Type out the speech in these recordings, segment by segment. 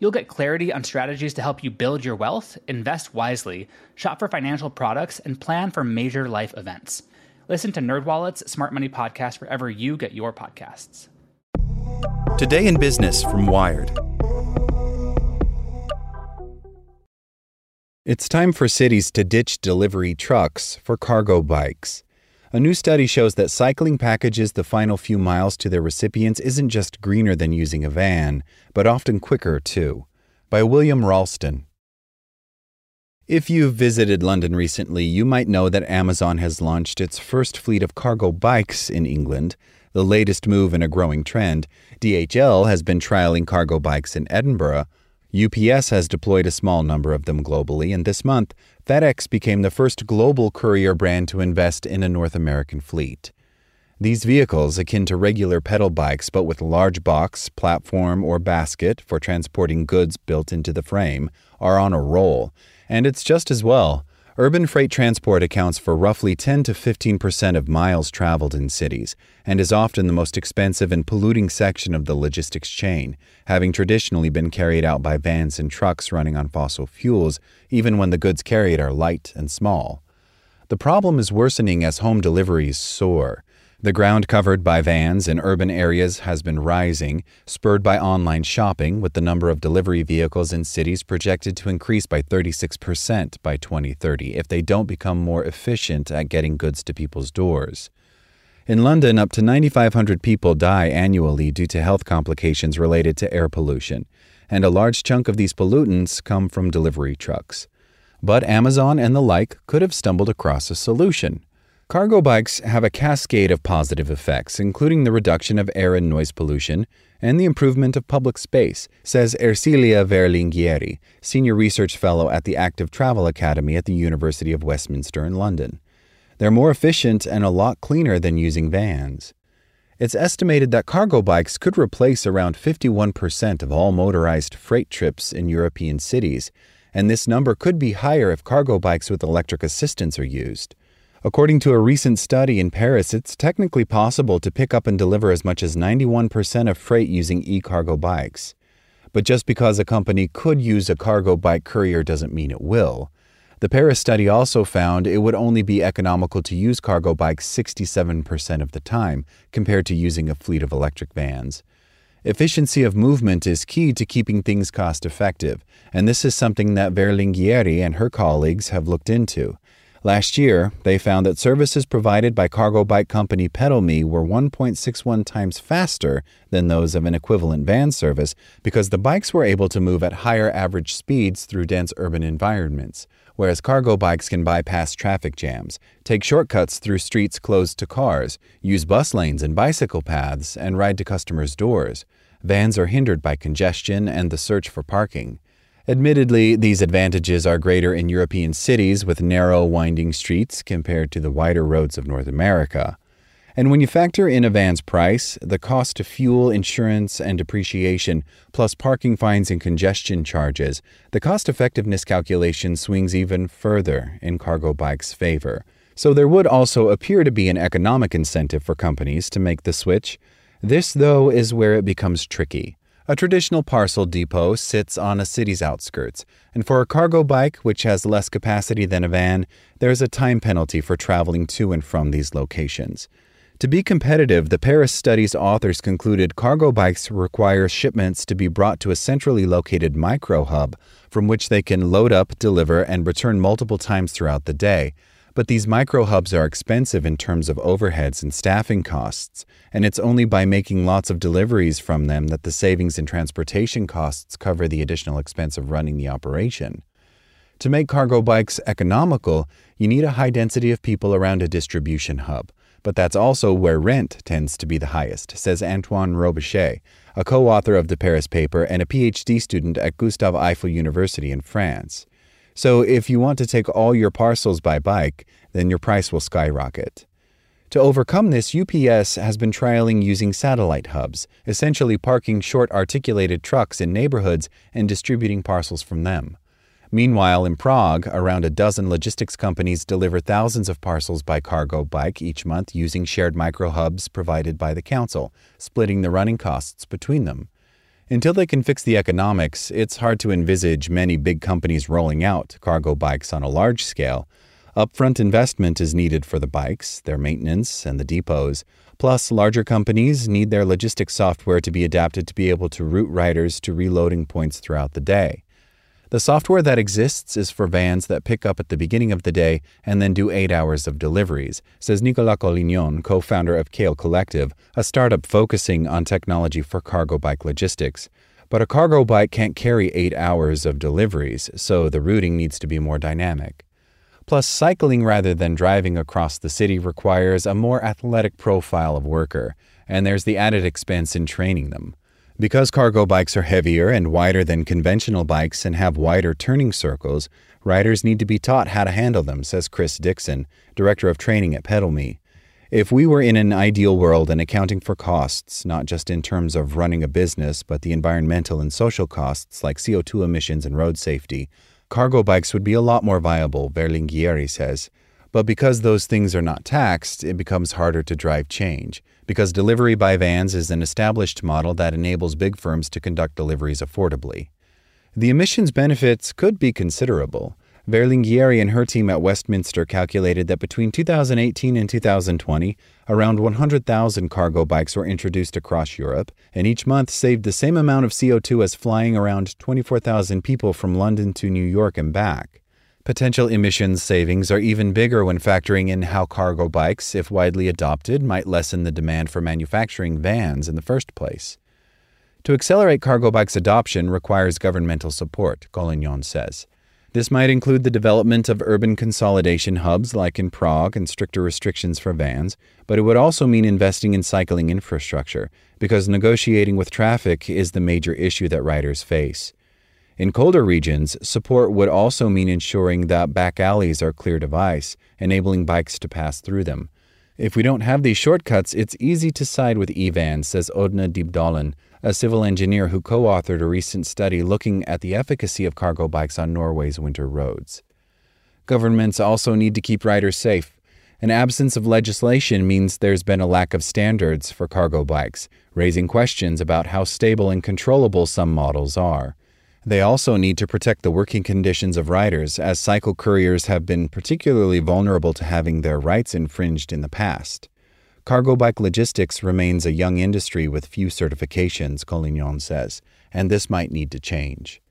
You'll get clarity on strategies to help you build your wealth, invest wisely, shop for financial products, and plan for major life events. Listen to NerdWallet's Smart Money Podcast wherever you get your podcasts. Today in Business from Wired. It's time for cities to ditch delivery trucks for cargo bikes. A new study shows that cycling packages the final few miles to their recipients isn't just greener than using a van, but often quicker too. By William Ralston. If you've visited London recently, you might know that Amazon has launched its first fleet of cargo bikes in England, the latest move in a growing trend. DHL has been trialing cargo bikes in Edinburgh. UPS has deployed a small number of them globally, and this month, FedEx became the first global courier brand to invest in a North American fleet. These vehicles, akin to regular pedal bikes but with large box, platform, or basket for transporting goods built into the frame, are on a roll, and it's just as well. Urban freight transport accounts for roughly 10 to 15 percent of miles traveled in cities and is often the most expensive and polluting section of the logistics chain, having traditionally been carried out by vans and trucks running on fossil fuels, even when the goods carried are light and small. The problem is worsening as home deliveries soar. The ground covered by vans in urban areas has been rising, spurred by online shopping, with the number of delivery vehicles in cities projected to increase by 36% by 2030 if they don't become more efficient at getting goods to people's doors. In London, up to 9,500 people die annually due to health complications related to air pollution, and a large chunk of these pollutants come from delivery trucks. But Amazon and the like could have stumbled across a solution. Cargo bikes have a cascade of positive effects, including the reduction of air and noise pollution and the improvement of public space, says Ercilia Verlinghieri, Senior Research Fellow at the Active Travel Academy at the University of Westminster in London. They're more efficient and a lot cleaner than using vans. It's estimated that cargo bikes could replace around 51% of all motorized freight trips in European cities, and this number could be higher if cargo bikes with electric assistance are used. According to a recent study in Paris, it's technically possible to pick up and deliver as much as 91% of freight using e cargo bikes. But just because a company could use a cargo bike courier doesn't mean it will. The Paris study also found it would only be economical to use cargo bikes 67% of the time, compared to using a fleet of electric vans. Efficiency of movement is key to keeping things cost effective, and this is something that Verlinghieri and her colleagues have looked into. Last year, they found that services provided by cargo bike company PedalMe were 1.61 times faster than those of an equivalent van service because the bikes were able to move at higher average speeds through dense urban environments, whereas cargo bikes can bypass traffic jams, take shortcuts through streets closed to cars, use bus lanes and bicycle paths, and ride to customers' doors. Vans are hindered by congestion and the search for parking. Admittedly, these advantages are greater in European cities with narrow, winding streets compared to the wider roads of North America. And when you factor in a van's price, the cost of fuel, insurance, and depreciation, plus parking fines and congestion charges, the cost effectiveness calculation swings even further in cargo bikes' favor. So there would also appear to be an economic incentive for companies to make the switch. This, though, is where it becomes tricky. A traditional parcel depot sits on a city's outskirts, and for a cargo bike, which has less capacity than a van, there is a time penalty for traveling to and from these locations. To be competitive, the Paris study's authors concluded cargo bikes require shipments to be brought to a centrally located micro hub from which they can load up, deliver, and return multiple times throughout the day. But these micro hubs are expensive in terms of overheads and staffing costs, and it's only by making lots of deliveries from them that the savings in transportation costs cover the additional expense of running the operation. To make cargo bikes economical, you need a high density of people around a distribution hub. But that's also where rent tends to be the highest, says Antoine Robichet, a co author of the Paris paper and a PhD student at Gustave Eiffel University in France. So if you want to take all your parcels by bike, then your price will skyrocket. To overcome this, UPS has been trialing using satellite hubs, essentially parking short articulated trucks in neighborhoods and distributing parcels from them. Meanwhile, in Prague, around a dozen logistics companies deliver thousands of parcels by cargo bike each month using shared micro hubs provided by the council, splitting the running costs between them. Until they can fix the economics, it's hard to envisage many big companies rolling out cargo bikes on a large scale. Upfront investment is needed for the bikes, their maintenance, and the depots. Plus, larger companies need their logistics software to be adapted to be able to route riders to reloading points throughout the day. The software that exists is for vans that pick up at the beginning of the day and then do eight hours of deliveries, says Nicolas Collignon, co founder of Kale Collective, a startup focusing on technology for cargo bike logistics. But a cargo bike can't carry eight hours of deliveries, so the routing needs to be more dynamic. Plus, cycling rather than driving across the city requires a more athletic profile of worker, and there's the added expense in training them. Because cargo bikes are heavier and wider than conventional bikes and have wider turning circles, riders need to be taught how to handle them, says Chris Dixon, director of training at PedalMe. If we were in an ideal world and accounting for costs, not just in terms of running a business, but the environmental and social costs like CO2 emissions and road safety, cargo bikes would be a lot more viable, Verlinghieri says. But because those things are not taxed, it becomes harder to drive change because delivery by vans is an established model that enables big firms to conduct deliveries affordably. The emissions benefits could be considerable. Verlinghieri and her team at Westminster calculated that between 2018 and 2020, around 100,000 cargo bikes were introduced across Europe, and each month saved the same amount of CO2 as flying around 24,000 people from London to New York and back. Potential emissions savings are even bigger when factoring in how cargo bikes, if widely adopted, might lessen the demand for manufacturing vans in the first place. To accelerate cargo bikes adoption requires governmental support, Collignon says. This might include the development of urban consolidation hubs like in Prague and stricter restrictions for vans, but it would also mean investing in cycling infrastructure, because negotiating with traffic is the major issue that riders face. In colder regions, support would also mean ensuring that back alleys are cleared of ice, enabling bikes to pass through them. If we don't have these shortcuts, it's easy to side with EVAN, says Odna Dybdahl, a civil engineer who co authored a recent study looking at the efficacy of cargo bikes on Norway's winter roads. Governments also need to keep riders safe. An absence of legislation means there's been a lack of standards for cargo bikes, raising questions about how stable and controllable some models are. They also need to protect the working conditions of riders, as cycle couriers have been particularly vulnerable to having their rights infringed in the past. Cargo bike logistics remains a young industry with few certifications, Collignon says, and this might need to change.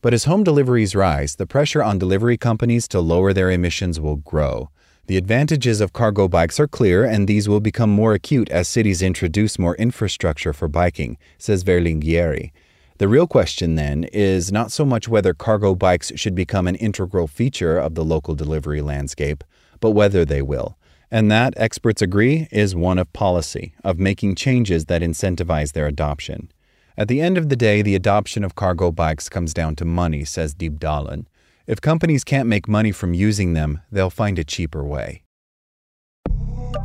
But as home deliveries rise, the pressure on delivery companies to lower their emissions will grow. The advantages of cargo bikes are clear, and these will become more acute as cities introduce more infrastructure for biking, says Verlinghieri. The real question then is not so much whether cargo bikes should become an integral feature of the local delivery landscape, but whether they will. And that, experts agree, is one of policy, of making changes that incentivize their adoption. At the end of the day, the adoption of cargo bikes comes down to money, says Dybdahl. If companies can't make money from using them, they'll find a cheaper way.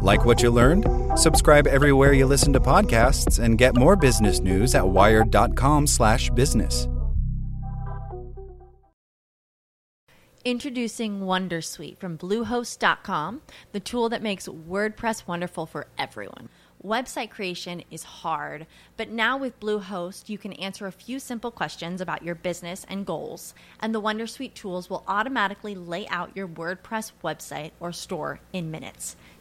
Like what you learned? Subscribe everywhere you listen to podcasts and get more business news at wired.com/business. Introducing Wondersuite from bluehost.com, the tool that makes WordPress wonderful for everyone. Website creation is hard, but now with Bluehost, you can answer a few simple questions about your business and goals, and the Wondersuite tools will automatically lay out your WordPress website or store in minutes.